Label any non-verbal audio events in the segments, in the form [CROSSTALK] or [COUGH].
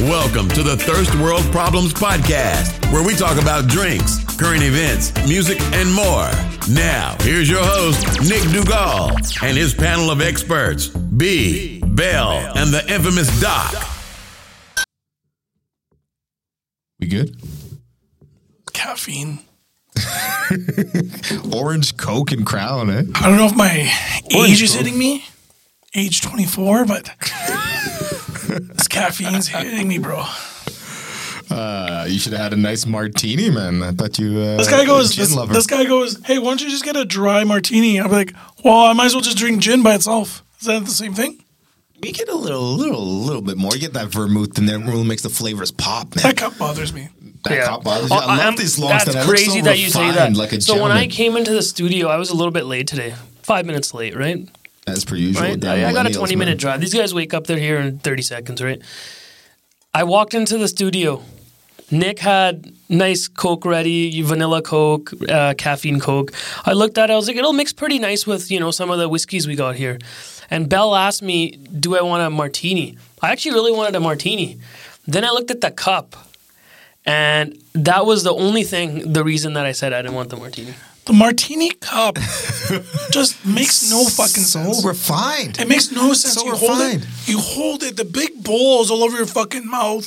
Welcome to the Thirst World Problems Podcast, where we talk about drinks, current events, music, and more. Now, here's your host, Nick Dugal, and his panel of experts, B, Bell, and the infamous Doc. We good? Caffeine. [LAUGHS] Orange, Coke, and Crown, eh? I don't know if my Orange age is Grove. hitting me, age 24, but [LAUGHS] this caffeine's hitting me, bro. Uh, you should have had a nice martini, man. I thought you. Uh, This guy goes, gin this, lover. this guy goes, hey, why don't you just get a dry martini? I'm like, well, I might as well just drink gin by itself. Is that the same thing? You get a little, little, little bit more. You get that vermouth, and then it really makes the flavors pop, man. That cup bothers me. That cop bothers you. Oh, I love I'm- these longs. That's that crazy so that you say that. Like a so when I came into the studio, I was a little bit late today. Five minutes late, right? As per usual, Right. I, I got a 20 man. minute drive. These guys wake up, they're here in 30 seconds, right? I walked into the studio. Nick had nice Coke ready, vanilla Coke, uh, caffeine Coke. I looked at it, I was like, it'll mix pretty nice with, you know, some of the whiskeys we got here. And Belle asked me, do I want a martini? I actually really wanted a martini. Then I looked at the cup, and that was the only thing, the reason that I said I didn't want the martini. The martini cup [LAUGHS] just makes no fucking So sense. refined. It makes no sense. So you hold refined. it, you hold it, the big bowls all over your fucking mouth,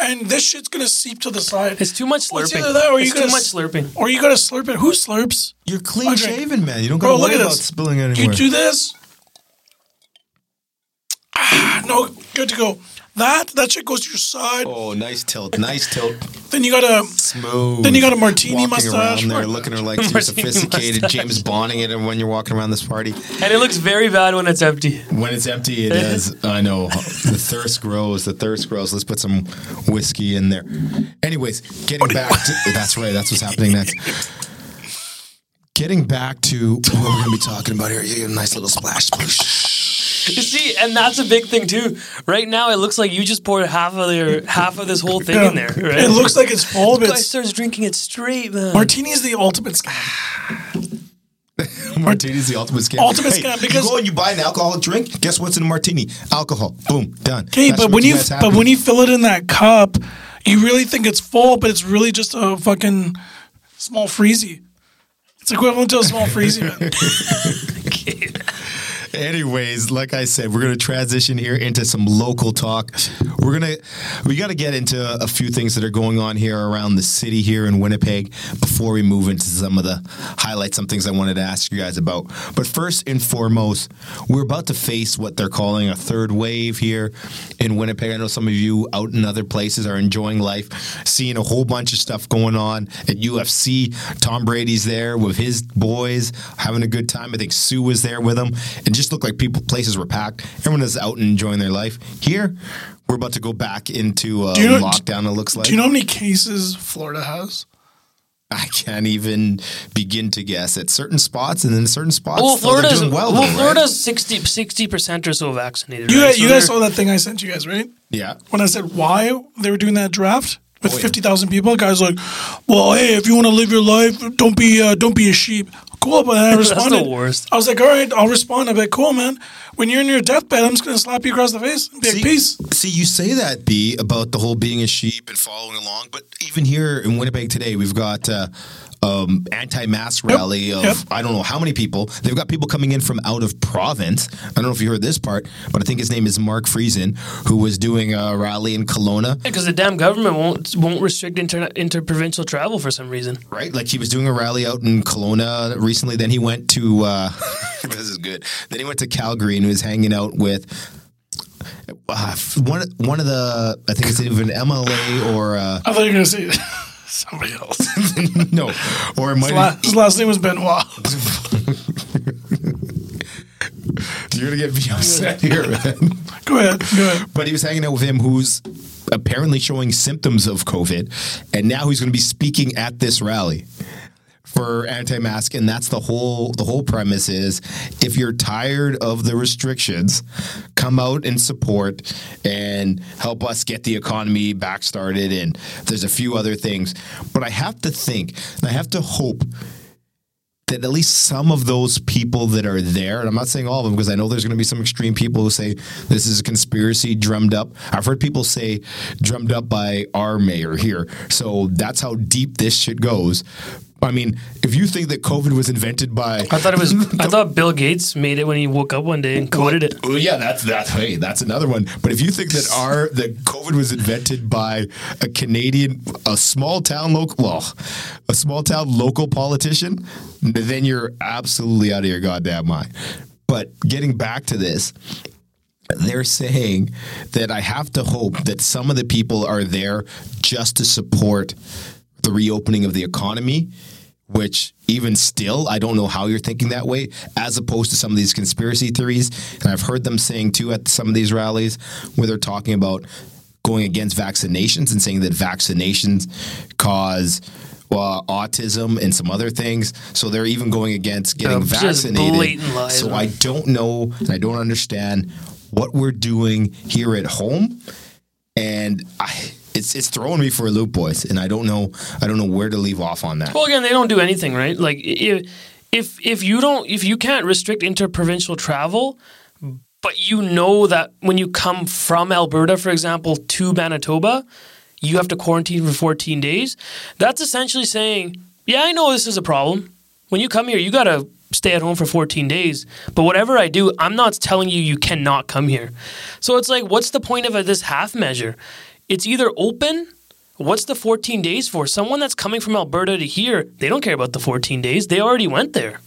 and this shit's gonna seep to the side. It's too much Well, it's slurping. either that or you it's too gotta much s- slurping. Or you gotta slurp it. Who slurps? You're clean Andre. shaven, man. You don't Bro, gotta look worry at about this. spilling You do this. Ah, no, good to go. That that shit goes to your side. Oh, nice tilt. Nice tilt. Then you gotta. Smooth. Then you got a martini walking mustache. around there, looking at her like you're [LAUGHS] sophisticated, mustache. James Bonding it when you're walking around this party. And it looks very bad when it's empty. When it's empty, it [LAUGHS] is. I know. The thirst grows. The thirst grows. Let's put some whiskey in there. Anyways, getting back to. That's right. That's what's happening next. Getting back to what we're going to be talking about here. You get a nice little splash. You see, and that's a big thing too. Right now, it looks like you just poured half of their half of this whole thing in there. [LAUGHS] Right? It looks like it's full, but Guy starts drinking it straight, man. martini is the ultimate scam. [LAUGHS] Martini's the ultimate scam. Ultimate Hey, scam, because- you go and you buy an alcoholic drink. Guess what's in a martini? Alcohol. Boom. Done. Okay, but when you guys but when you fill it in that cup, you really think it's full, but it's really just a fucking small freezy. It's equivalent to a small freezy. [LAUGHS] Anyways, like I said, we're to transition here into some local talk. We're to, we got to get into a few things that are going on here around the city here in Winnipeg before we move into some of the highlights, some things I wanted to ask you guys about. But first and foremost, we're about to face what they're calling a third wave here in Winnipeg. I know some of you out in other places are enjoying life, seeing a whole bunch of stuff going on at UFC. Tom Brady's there with his boys, having a good time. I think Sue was there with him. It just looked like people places were packed. Everyone is out and enjoying their life. Here, we're about to go back into a Do you know- lockdown. It looks like. Do you know how many cases Florida has? I can't even begin to guess at certain spots, and then certain spots. well, Florida's doing well. well, though, right? Florida's 60 percent or so vaccinated. You right? guys, So guys saw that thing I sent you guys, right? yeah. When I said why they were doing that draft with Oh, yeah. fifty thousand people, guys like, well, hey, if you want to live your life, don't be uh, don't be a sheep. Cool, but then I [LAUGHS] That's the responded. worst. I was like, all right, I'll respond. I'm like, cool, man. When you're in your deathbed, I'm just gonna slap you across the face. and Be like, See- peace. See, you say that, B, about the whole being a sheep and following along, but even here in Winnipeg today, we've got uh, um, anti-mask rally of yep. I don't know how many people. They've got people coming in from out of province. I don't know if you heard this part, but I think his name is Mark Friesen, who was doing a rally in Kelowna. because the damn government won't won't restrict inter interprovincial travel for some reason. Right, like he was doing a rally out in Kelowna recently. Then he went to uh, [LAUGHS] this is good. Then he went to Calgary and was hanging out with uh, one one of the I think it's even MLA or uh, I thought you were gonna say [LAUGHS] somebody else. [LAUGHS] [LAUGHS] no, or it might His la- his last name was Benoit. [LAUGHS] you're gonna get me upset here, man. Go ahead. Go ahead. But he was hanging out with him, who's apparently showing symptoms of COVID, and now he's going to be speaking at this rally for anti-mask, and that's the whole the whole premise is if you're tired of the restrictions, come out and support and help us get the economy back started. And there's a few other things, but I have to think, and I have to hope that at least some of those people that are there, and I'm not saying all of them because I know there's going to be some extreme people who say this is a conspiracy drummed up. I've heard people say drummed up by our mayor here. So that's how deep this shit goes. I mean, if you think that COVID was invented by, I thought it was. [LAUGHS] I thought Bill Gates made it when he woke up one day and coded it. Well, yeah, that's that's hey, that's another one. But if you think that our that COVID was invented by a Canadian, a small town local, well, a small town local politician, then you're absolutely out of your goddamn mind. But getting back to this, they're saying that I have to hope that some of the people are there just to support the reopening of the economy, which even still, I don't know how you're thinking that way, as opposed to some of these conspiracy theories. And I've heard them saying too at some of these rallies where they're talking about going against vaccinations and saying that vaccinations cause well, autism and some other things. So they're even going against getting Oh, vaccinated. so. I don't know and I don't understand what we're doing here at home. And I it's it's throwing me for a loop, boys, and I don't know I don't know where to leave off on that. Well, again, they don't do anything, right? Like if if if you don't if you can't restrict interprovincial travel, but you know that when you come from Alberta, for example, to Manitoba, you have to quarantine for 14 days. That's essentially saying, yeah, I know this is a problem. When you come here, you got to stay at home for 14 days. But whatever I do, I'm not telling you you cannot come here. So it's like, what's the point of this half measure? It's either open. What's the 14 days for? Someone that's coming from Alberta to here, they don't care about the 14 days. They already went there.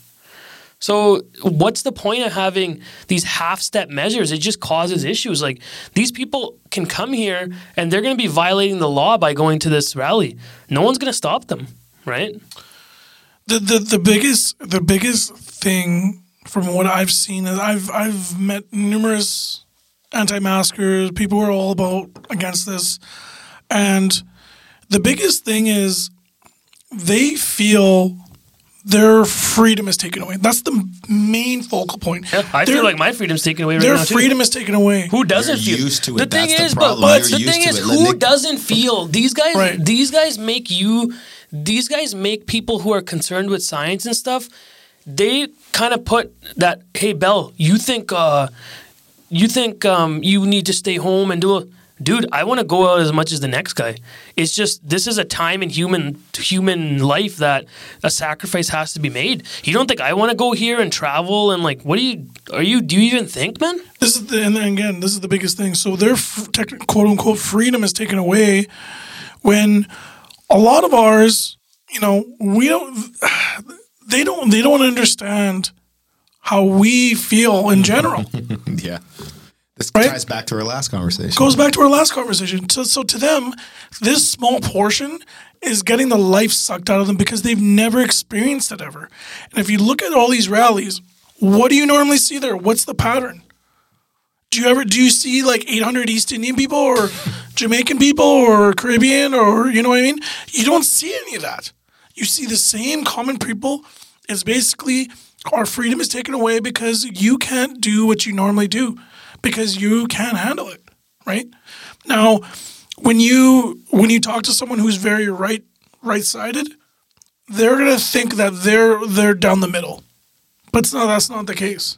So what's the point of having these half-step measures? It just causes issues. Like these people can come here and they're going to be violating the law by going to this rally. No one's going to stop them, right? the, the the biggest the biggest thing from what I've seen is I've I've met numerous anti-maskers, people who are all about against this, and the biggest thing is they feel their freedom is taken away. That's the main focal point. Yeah, I Their- feel like my freedom's taken away right their now too. freedom is taken away. Who doesn't You're feel used to The it. thing That's the is, problem. but, but You're the used thing to is, it. Who Nick- doesn't feel? These guys, Right. these guys make you. These guys make people who are concerned with science and stuff. They kind of put that. Hey, Bell, you think? uh You think um you need to stay home and do a. Dude, I want to go out as much as the next guy. It's just this is a time in human human life that a sacrifice has to be made. You don't think I want to go here and travel and like what do you are you do you even think, man? This is the, and then again, this is the biggest thing. So their quote unquote freedom is taken away when a lot of ours, you know, we don't, [SIGHS] they don't, they don't understand how we feel in [LAUGHS] general. yeah. This Right? ties back to our last conversation. Goes back to our last conversation. So, so to them, this small portion is getting the life sucked out of them because they've never experienced it ever. And if you look at all these rallies, what do you normally see there? What's the pattern? Do you ever do you see like 800 East Indian people or [LAUGHS] Jamaican people or Caribbean or you know what I mean? You don't see any of that. You see the same common people. It's basically our freedom is taken away because you can't do what you normally do because you can't handle it, right? Now, when you when you talk to someone who's very right right-sided, they're going to think that they're they're down the middle. But no, that's not the case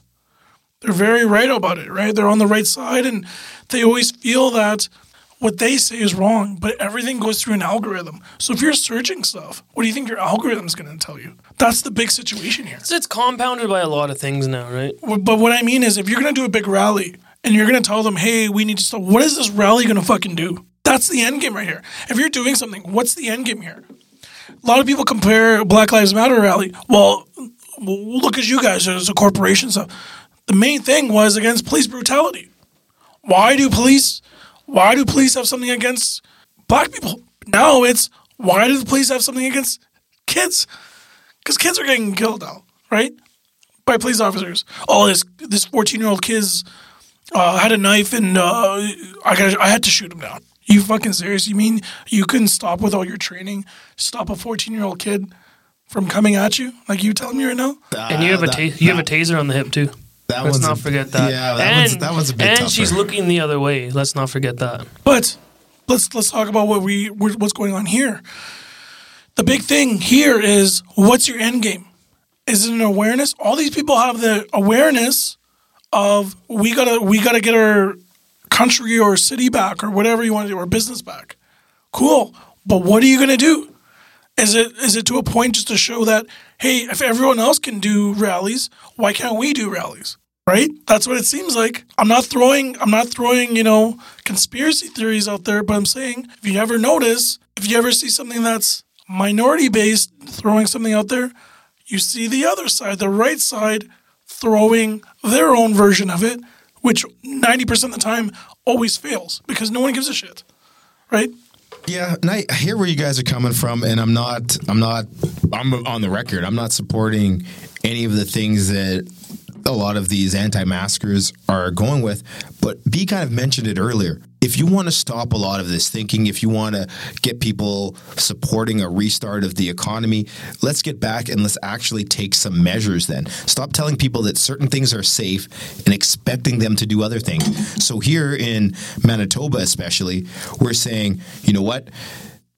they're very right about it, right? They're on the right side and they always feel that what they say is wrong, but everything goes through an algorithm. So if you're searching stuff, what do you think your algorithm's going to tell you? That's the big situation here. It's compounded by a lot of things now, right? But what I mean is, if you're going to do a big rally and you're going to tell them, hey, we need to stop, what is this rally going to fucking do? That's the end game right here. If you're doing something, what's the end game here? A lot of people compare Black Lives Matter rally. Well, well, look at you guys as a corporation. So the main thing was against police brutality. Why do police? Why do police have something against black people? Now it's why do the police have something against kids? Because kids are getting killed now, right? By police officers. Oh, this this fourteen year old kid's uh, had a knife and uh, I got I had to shoot him down. You fucking serious? You mean you couldn't stop with all your training? Stop a fourteen year old kid from coming at you like you telling me right now? And you have a ta- you have a taser on the hip too. That Let's not a- forget that. yeah, that and, one's- that one's a bit And tougher. she's looking the other way. Let's not forget that. But let's let's talk about what we what's going on here. The big thing here is what's your end game? Is it an awareness? All these people have the awareness of we gotta we gotta get our country or city back or whatever you want to do our business back. Cool. But what are you gonna do? Is it is it to a point just to show that hey, if everyone else can do rallies, why can't we do rallies? Right? That's what it seems like. I'm not throwing I'm not throwing, you know, conspiracy theories out there, but I'm saying if you ever notice, if you ever see something that's minority based throwing something out there, you see the other side, the right side throwing their own version of it, which 90% of the time always fails because no one gives a shit. Right? Yeah, and I hear where you guys are coming from, and I'm not, I'm not, I'm on the record. I'm not supporting any of the things that a lot of these anti-maskers are going with. But B kind of mentioned it earlier. If you want to stop a lot of this thinking, if you want to get people supporting a restart of the economy, let's get back and let's actually take some measures then. Stop telling people that certain things are safe and expecting them to do other things. So here in Manitoba, especially, we're saying, you know what?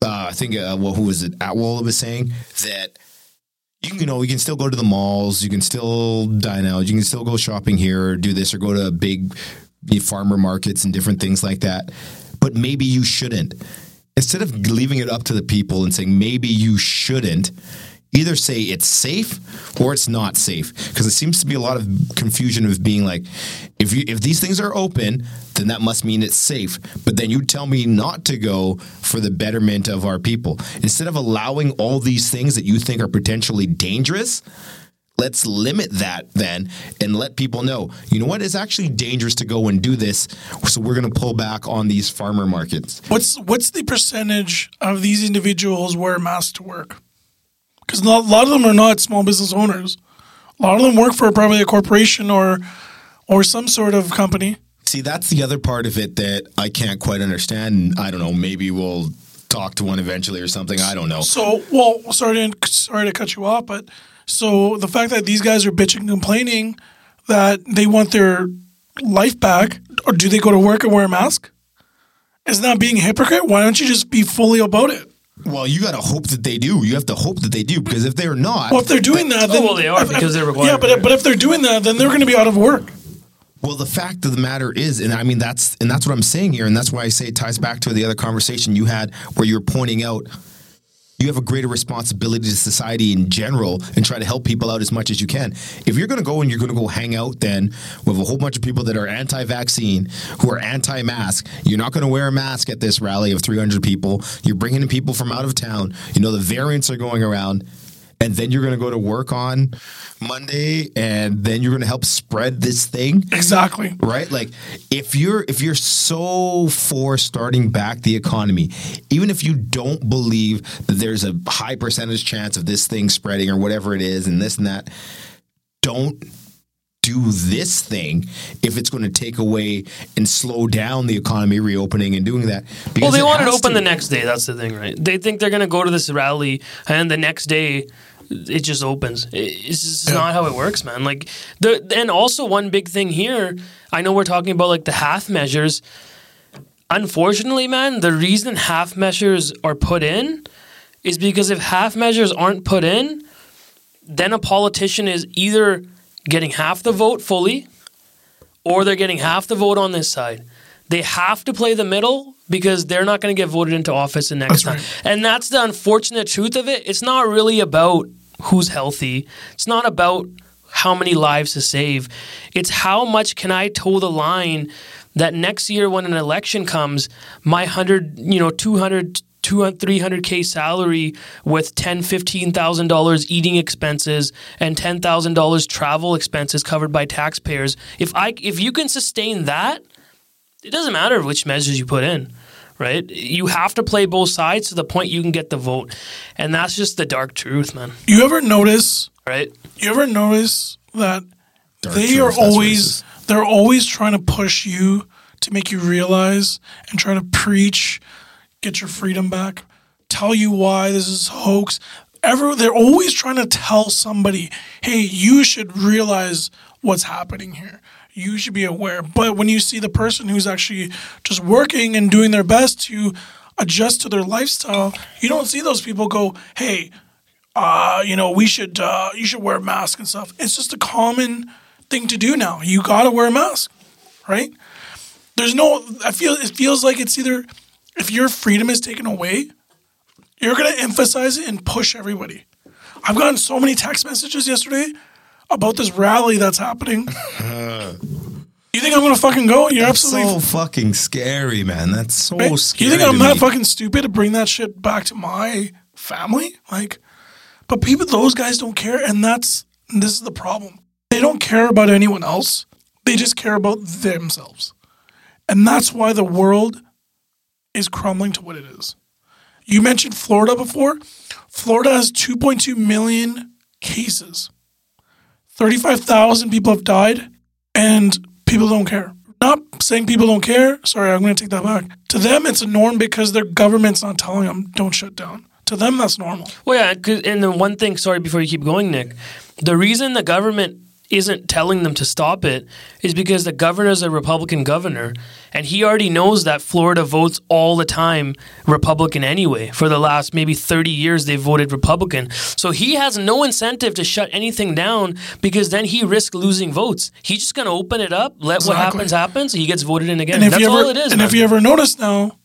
Uh, I think, uh, well, who was it? Atwal was saying that you you know, you can still go to the malls, you can still dine out, you can still go shopping here or do this or go to big farmer markets and different things like that. But maybe you shouldn't. Instead of leaving it up to the people and saying maybe you shouldn't, either say it's safe or it's not safe. Because it seems to be a lot of confusion of being like if you if these things are open then that must mean it's safe. But then you tell me not to go for the betterment of our people. Instead of allowing all these things that you think are potentially dangerous let's limit that then and let people know you know what? It's actually dangerous to go and do this. So we're going to pull back on these farmer markets. What's what's the percentage of these individuals wear masks to work? Because a lot of them are not small business owners. A lot of them work for probably a corporation or or some sort of company. See, that's the other part of it that I can't quite understand. I don't know. Maybe we'll talk to one eventually or something. I don't know. So, well, sorry to sorry to cut you off, but so the fact that these guys are bitching and complaining that they want their life back, or do they go to work and wear a mask? Is that being a hypocrite? Why don't you just be fully about it? Well, you got to hope that they do. You have to hope that they do because if they're not, Well, if they're doing that, oh, then well, they are if- because they're required Yeah, but but if they're doing that, then they're going to be out of work. Well, the fact of the matter is, and I mean that's and that's what I'm saying here, and that's why I say it ties back to the other conversation you had where you're pointing out you have a greater responsibility to society in general and try to help people out as much as you can. If you're going to go and you're going to go hang out then with a whole bunch of people that are anti-vaccine, who are anti-mask, you're not going to wear a mask at this rally of 300 people. You're bringing in people from out of town. You know the variants are going around. And then you're going to go to work on Monday, and then you're going to help spread this thing Exactly. right like if you're if you're so for starting back the economy even if you don't believe that there's a high percentage chance of this thing spreading or whatever it is and this and that don't do this thing if it's going to take away and slow down the economy reopening and doing that Well, because they want it open to. the next day. That's the thing, right? They think they're going to go to this rally, and the next day, it just opens. It- It's just not how it works, man. Like the and also one big thing here. I know we're talking about like the half measures. Unfortunately, man, the reason half measures are put in is because if half measures aren't put in, then a politician is either getting half the vote fully or they're getting half the vote on this side. They have to play the middle because they're not going to get voted into office the next That's time. And that's the unfortunate truth of it. It's not really about who's healthy. It's not about how many lives to save. It's how much can I toe the line that next year when an election comes, my 100, you know, 200 200 300k salary with 10 15000 dollars eating expenses and $10,000 travel expenses covered by taxpayers if i if you can sustain that it doesn't matter which measures you put in right you have to play both sides to the point you can get the vote and that's just the dark truth man You ever notice? right You ever notice that Dark they truth, are always they're always trying to push you to make you realize and try to preach, get your freedom back, tell you why this is hoax. Ever they're always trying to tell somebody, hey, you should realize what's happening here. You should be aware. But when you see the person who's actually just working and doing their best to adjust to their lifestyle, you don't see those people go, hey, uh, you know, we should uh, you should wear a mask and stuff. It's just a common thing to do now. You gotta wear a mask, right? There's no. I feel it feels like it's either if your freedom is taken away, you're gonna emphasize it and push everybody. I've gotten so many text messages yesterday about this rally that's happening. [LAUGHS] [LAUGHS] you think I'm gonna fucking go? You're That's absolutely. so fucking scary, man. That's so right? scary. You think I'm to that me. fucking stupid to bring that shit back to my family? Like, but people, those guys don't care, and that's this is the problem. They don't care about anyone else. They just care about themselves, and that's why the world is crumbling to what it is. You mentioned Florida before. Florida has 2.2 million cases. 35,000 people have died, and people don't care. Not saying people don't care. Sorry, I'm going to take that back. To them, it's a norm because their government's not telling them don't shut down. To them, that's normal. Well, yeah. and the one thing, sorry, before you keep going, Nick, the reason the government isn't telling them to stop it is because the governor's a Republican governor, and he already knows that Florida votes all the time Republican anyway. For the last maybe 30 years, they've voted Republican. So he has no incentive to shut anything down because then he risks losing votes. He's just going to open it up, let what Exactly. happens happens, he gets voted in again. And if That's you ever, all it is. and man. if you ever notice now,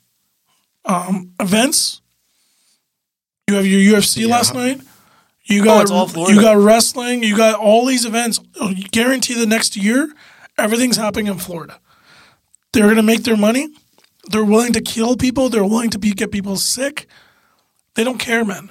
um, events. You have your UFC last night. You oh, got Oh, all Florida. you got wrestling. You got all these events. Oh, You guarantee the next year, everything's happening in Florida. They're gonna make their money. They're willing to kill people. They're willing to be, get people sick. They don't care, man.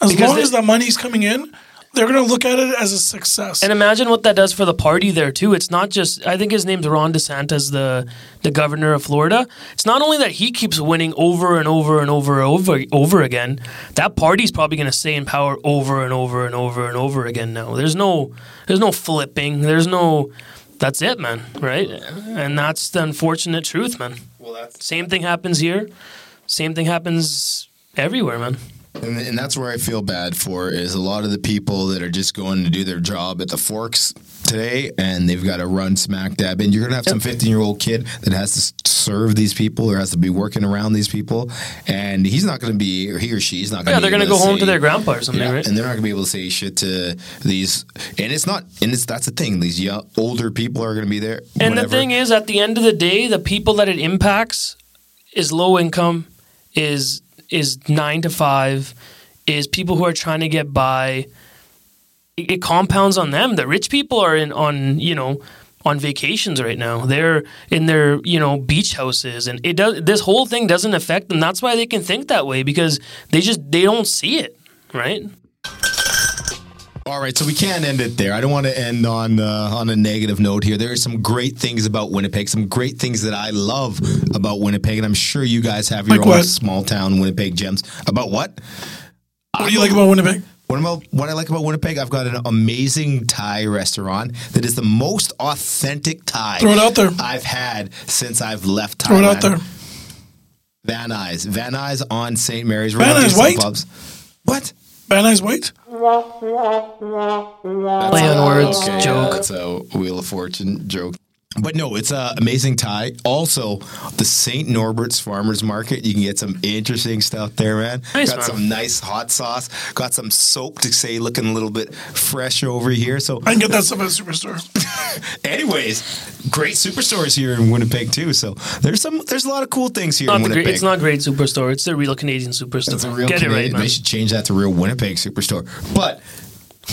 As Because long they- as that money's coming in, they're gonna look at it as a success. And imagine what that does for the party there too. It's not just I think his name's Ron DeSantis, the the governor of Florida. It's not only that he keeps winning over and over and over and over over again. That party's probably going to stay in power over and over and over and over again. Now there's no there's no flipping. There's no that's it, man. Right? And that's the unfortunate truth, man. Well, that's Same thing happens here. Same thing happens everywhere, man. And, and that's where I feel bad for is a lot of the people that are just going to do their job at the Forks today, and they've got to run smack dab. And you're gonna have some 15 year old kid that has to serve these people or has to be working around these people, and he's not going to be, or he or she's not going. To Yeah, they're going to go home to their grandpa or something, yeah, right? and they're not gonna be able to say shit to these. And it's not, and it's that's the thing. These young, older people are gonna be there. And the thing is, at the end of the day, the people that it impacts is low income, is is nine to five, is people who are trying to get by. It, it compounds on them. The rich people are in on you know on vacations right now. They're in their you know beach houses, and it does. This whole thing doesn't affect them. That's why they can think that way because they just they don't see it, right? All right, so we can't end it there. I don't want to end on uh, on a negative note here. There are some great things about Winnipeg, some great things that I love about Winnipeg, and I'm sure you guys have your Like own what? small town Winnipeg gems. About what? what do you like about Winnipeg? What about what I like about Winnipeg? I've got an amazing Thai restaurant that is the most authentic Thai Throw it out there. I've had since I've left Thailand. Throw it out there. Van Nuys, Van Nuys on St. Mary's. Van Road, Nuys white? Pubs. What? Van Nuys White. Play on words, Okay, joke. That's a Wheel of Fortune joke. But no, it's a amazing tie. Also, the St. Norbert's Farmers Market. You can get some interesting stuff there, man. Nice, got man. some nice hot sauce. Got some soap to say looking a little bit fresh over here. So, I can get that stuff at Superstore. [LAUGHS] anyways, great superstores here in Winnipeg too. So there's some there's a lot of cool things here Not in Winnipeg. great, it's not great superstore. It's the real Canadian superstore. It's a real Get Canadian. it right, man. They should change that to real Winnipeg superstore. But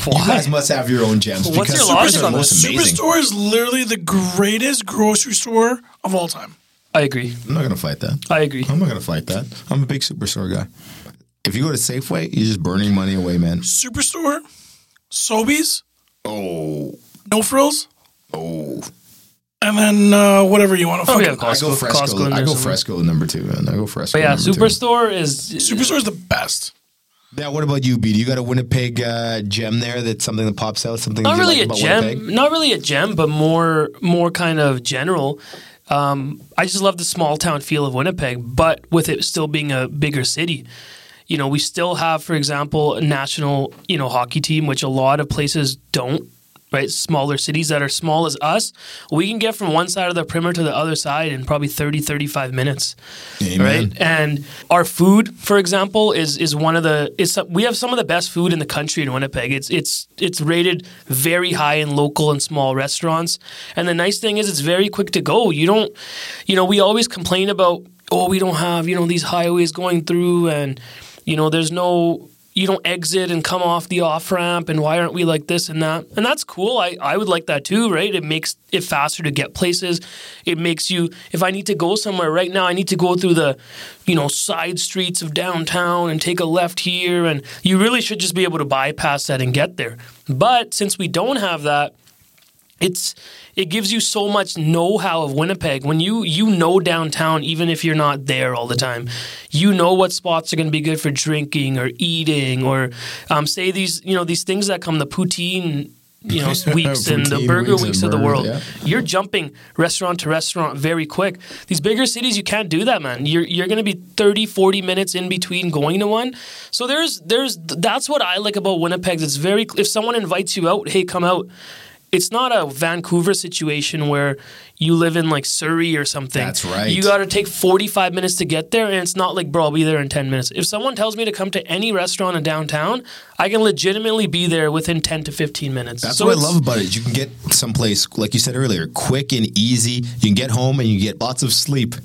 Why? you guys must have your own gems. What's because your logic on this? Superstore is literally the greatest grocery store of all time. I agree. I'm not gonna fight that. I agree. I'm not gonna fight that. I'm a big superstore guy. If you go to Safeway, you're just burning money away, man. Superstore, Sobeys, Oh, No Frills, oh. and then uh, whatever you want to Oh, fucking. yeah, I go FreshCo. Costco I go somewhere. FreshCo number two, man. I go FreshCo. But yeah, number two. superstore is Superstore is the best. Yeah. What about you, B? Do you got a Winnipeg uh, gem there? That's something that pops out. Something not really like a about gem. Winnipeg? Not really a gem, but more more kind of general. Um, I just love the small town feel of Winnipeg, but with it still being a bigger city. You know, we still have, for example, a national you know hockey team, which a lot of places don't right? Smaller cities that are small as us, we can get from one side of the perimeter to the other side in probably 30, 35 minutes. Amen. Right? And our food, for example, is is one of the it's we have some of the best food in the country in Winnipeg. It's it's it's rated very high in local and small restaurants. And the nice thing is it's very quick to go. You don't you know, we always complain about oh, we don't have, you know, these highways going through and you know, there's no you don't exit and come off the off ramp and why aren't we like this and that? And that's cool. I, I would like that too right? It makes it faster to get places. It makes you if i need to go somewhere right now i need to go through the you know side streets of downtown and take a left here and you really should just be able to bypass that and get there. But since we don't have that it's it gives you so much know-how of Winnipeg. When you you know downtown even if you're not there all the time you know what spots are going to be good for drinking or eating or um, say these you know these things that come the poutine you know [LAUGHS] weeks and the burger weeks weeks of the burgers, world. yeah. you're jumping restaurant to restaurant very quick. These bigger cities you can't do that man. You're, you're going to be 30 40 minutes in between going to one. So there's there's that's what i like about winnipeg. It's very if someone invites you out hey come out it's not a Vancouver situation where you live in like Surrey or something. That's right. You got to take 45 minutes to get there, and it's not like, bro, I'll be there in 10 minutes. If someone tells me to come to any restaurant in downtown, I can legitimately be there within 10 to 15 minutes. That's So what I love about it. You can get someplace, like you said earlier, quick and easy. You can get home and you get lots of sleep.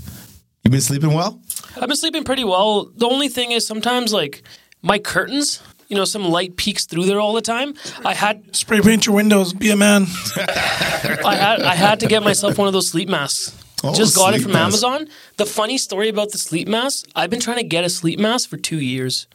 You been sleeping well? I've been sleeping pretty well. The only thing is sometimes like my curtains, you know, some light peeks through there all the time. I had Spray paint your windows. Be a man. [LAUGHS] I had I had to get myself one of those sleep masks. Oh, Just got it from mask. Amazon. The funny story about the sleep mask, I've been trying to get a sleep mask for two years.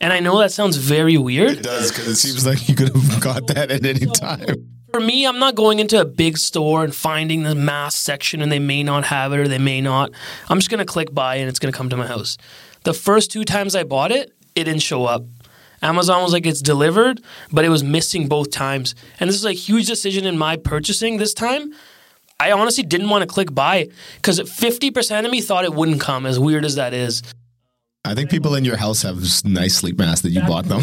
And I know that sounds very weird. It does because it seems like you could have got that at any time. For me, I'm not going into a big store and finding the mask section and they may not have it or they may not. I'm just going to click buy and it's going to come to my house. The first two times I bought it, it didn't show up. Amazon was like, it's delivered, but it was missing both times. And this is a huge decision in my purchasing this time. I honestly didn't want to click buy because 50% of me thought it wouldn't come, as weird as that is. I think people in your house have nice sleep masks that you bought them.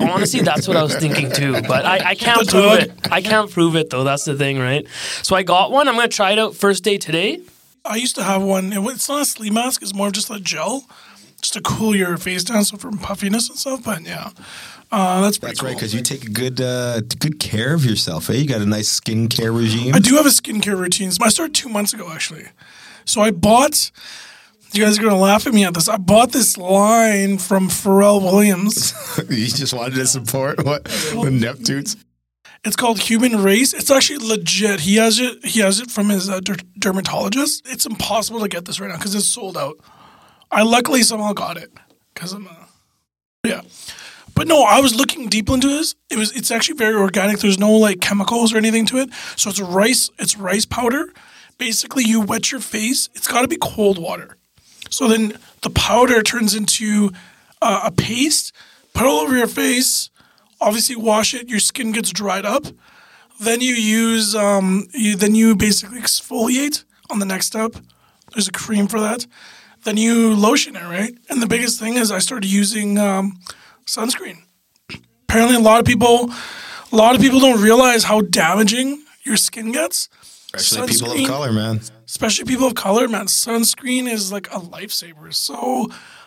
[LAUGHS] Honestly, that's what I was thinking too. But I, I can't The prove dog. it. I can't prove it though. That's the thing, right? So I got one. I'm gonna try it out first day today. I used to have one. It's not a sleep mask. It's more of just a gel, just to cool your face down, so from puffiness and stuff. But yeah, uh, that's pretty That's cool. right, because you take good uh, good care of yourself. Eh? You got a nice skincare regime. I do have a skincare routine. I started two months ago actually. So I bought. You guys are gonna laugh at me at this. I bought this line from Pharrell Williams. [LAUGHS] you just wanted to support what [LAUGHS] the Neptunes. It's called Human Race. It's actually legit. He has it. He has it from his uh, der- dermatologist. It's impossible to get this right now because it's sold out. I luckily somehow got it because I'm. a, yeah, but no, I was looking deep into this. It was. It's actually very organic. There's no like chemicals or anything to it. So it's rice. It's rice powder. Basically, you wet your face. It's got to be cold water. So then the powder turns into uh, a paste. Put all over your face. Obviously, wash it. Your skin gets dried up. Then you use. Um, you then you basically exfoliate on the next step. There's a cream for that. Then you lotion it, right? And the biggest thing is I started using um, sunscreen. [CLEARS THROAT] Apparently, a lot of people, a lot of people don't realize how damaging your skin gets. Especially people of color, man. especially people of color, man, sunscreen is like a lifesaver. So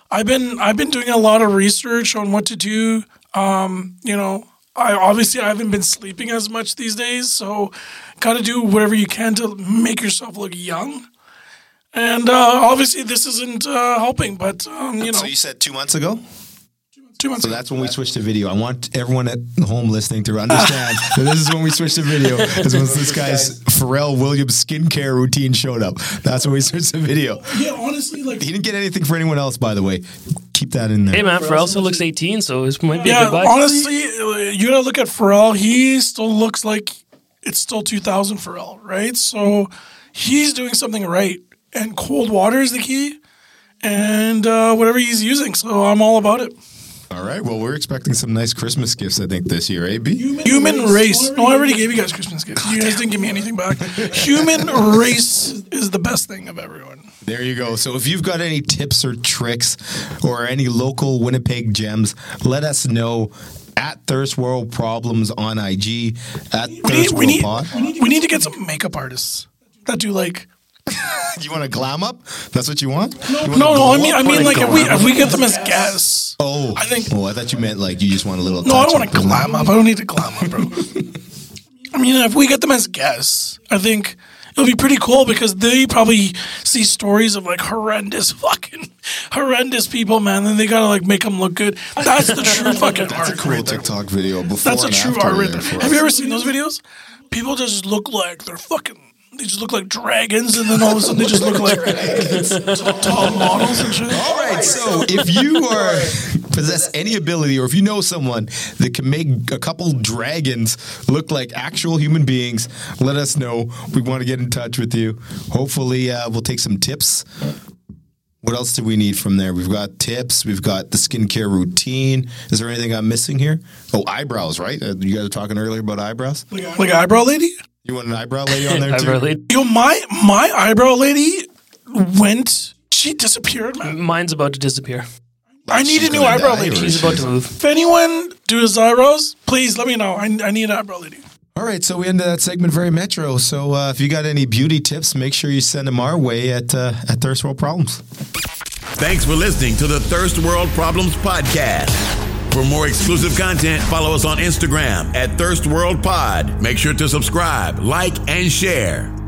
I've been I've been doing a lot of research on what to do. Um, you know, I obviously I haven't been sleeping as much these days, so got to do whatever you can to make yourself look young. And uh, obviously this isn't uh, helping, but um, you know, So you said two months ago? two months. So that's when we switched to video. I want everyone at home listening to understand [LAUGHS] that this is when we switched to video. Is when this guy's Pharrell Williams skincare routine showed up. That's when we switched to video. yeah, honestly, like He didn't get anything for anyone else, by the way. Keep that in there. Hey man, Pharrell still looks 18, so this might be a Yeah, good buy. honestly, uh, you gotta look at Pharrell. He still looks like it's still 2000 Pharrell, right? So he's doing something right, and cold water is the key, and uh, whatever he's using. So I'm all about it. All right. Well, we're expecting some nice Christmas gifts, I think, this year, eh, B? Human race. No, I already gave you guys Christmas gifts. You guys didn't give me anything back. Human race is the best thing of everyone. There you go. So if you've got any tips or tricks or any local Winnipeg gems, let us know at Thirst World Problems on IG at We Thirst need, we World need, Pod. we need to get some makeup artists that do like. [LAUGHS] You want to glam up? That's what you want? You No, no, I mean. I mean, like if we if we get them as guests. Oh, I think- Oh, I thought you meant like you just want a little. No, I don't want to glam up. I don't need to glam up, bro. [LAUGHS] I mean, if we get them as guests, I think it'll be pretty cool because they probably see stories of like horrendous [LAUGHS] fucking horrendous people, man. And they gotta like make them look good. That's the true fucking That's a cool right there. TikTok video. Before That's a and true after art right there. Have you ever seen those videos? People just look like they're fucking. They just look like dragons, and then all of a sudden they just look like tall models and shit. All right, so if you are possess any ability, or if you know someone that can make a couple dragons look like actual human beings, let us know. We want to get in touch with you. Hopefully, uh, we'll take some tips. What else do we need from there? We've got tips. We've got the skincare routine. Is there anything I'm missing here? Oh, eyebrows, right? Uh, you guys were talking earlier about eyebrows. Like eyebrow lady. You want an eyebrow lady on there [LAUGHS] I too? really, Yo, my my eyebrow lady went. She disappeared, man. mine's about to disappear. I need a new eyebrow lady. She's about to move. If anyone do his eyebrows, please let me know. I, I need an eyebrow lady. All right, so we ended that segment very metro. So uh, if you got any beauty tips, make sure you send them our way at uh, at Thirst World Problems. Thanks for listening to the Thirst World Problems Podcast. For more exclusive content, follow us on Instagram at Thirst World Pod. Make sure to subscribe, like, and share.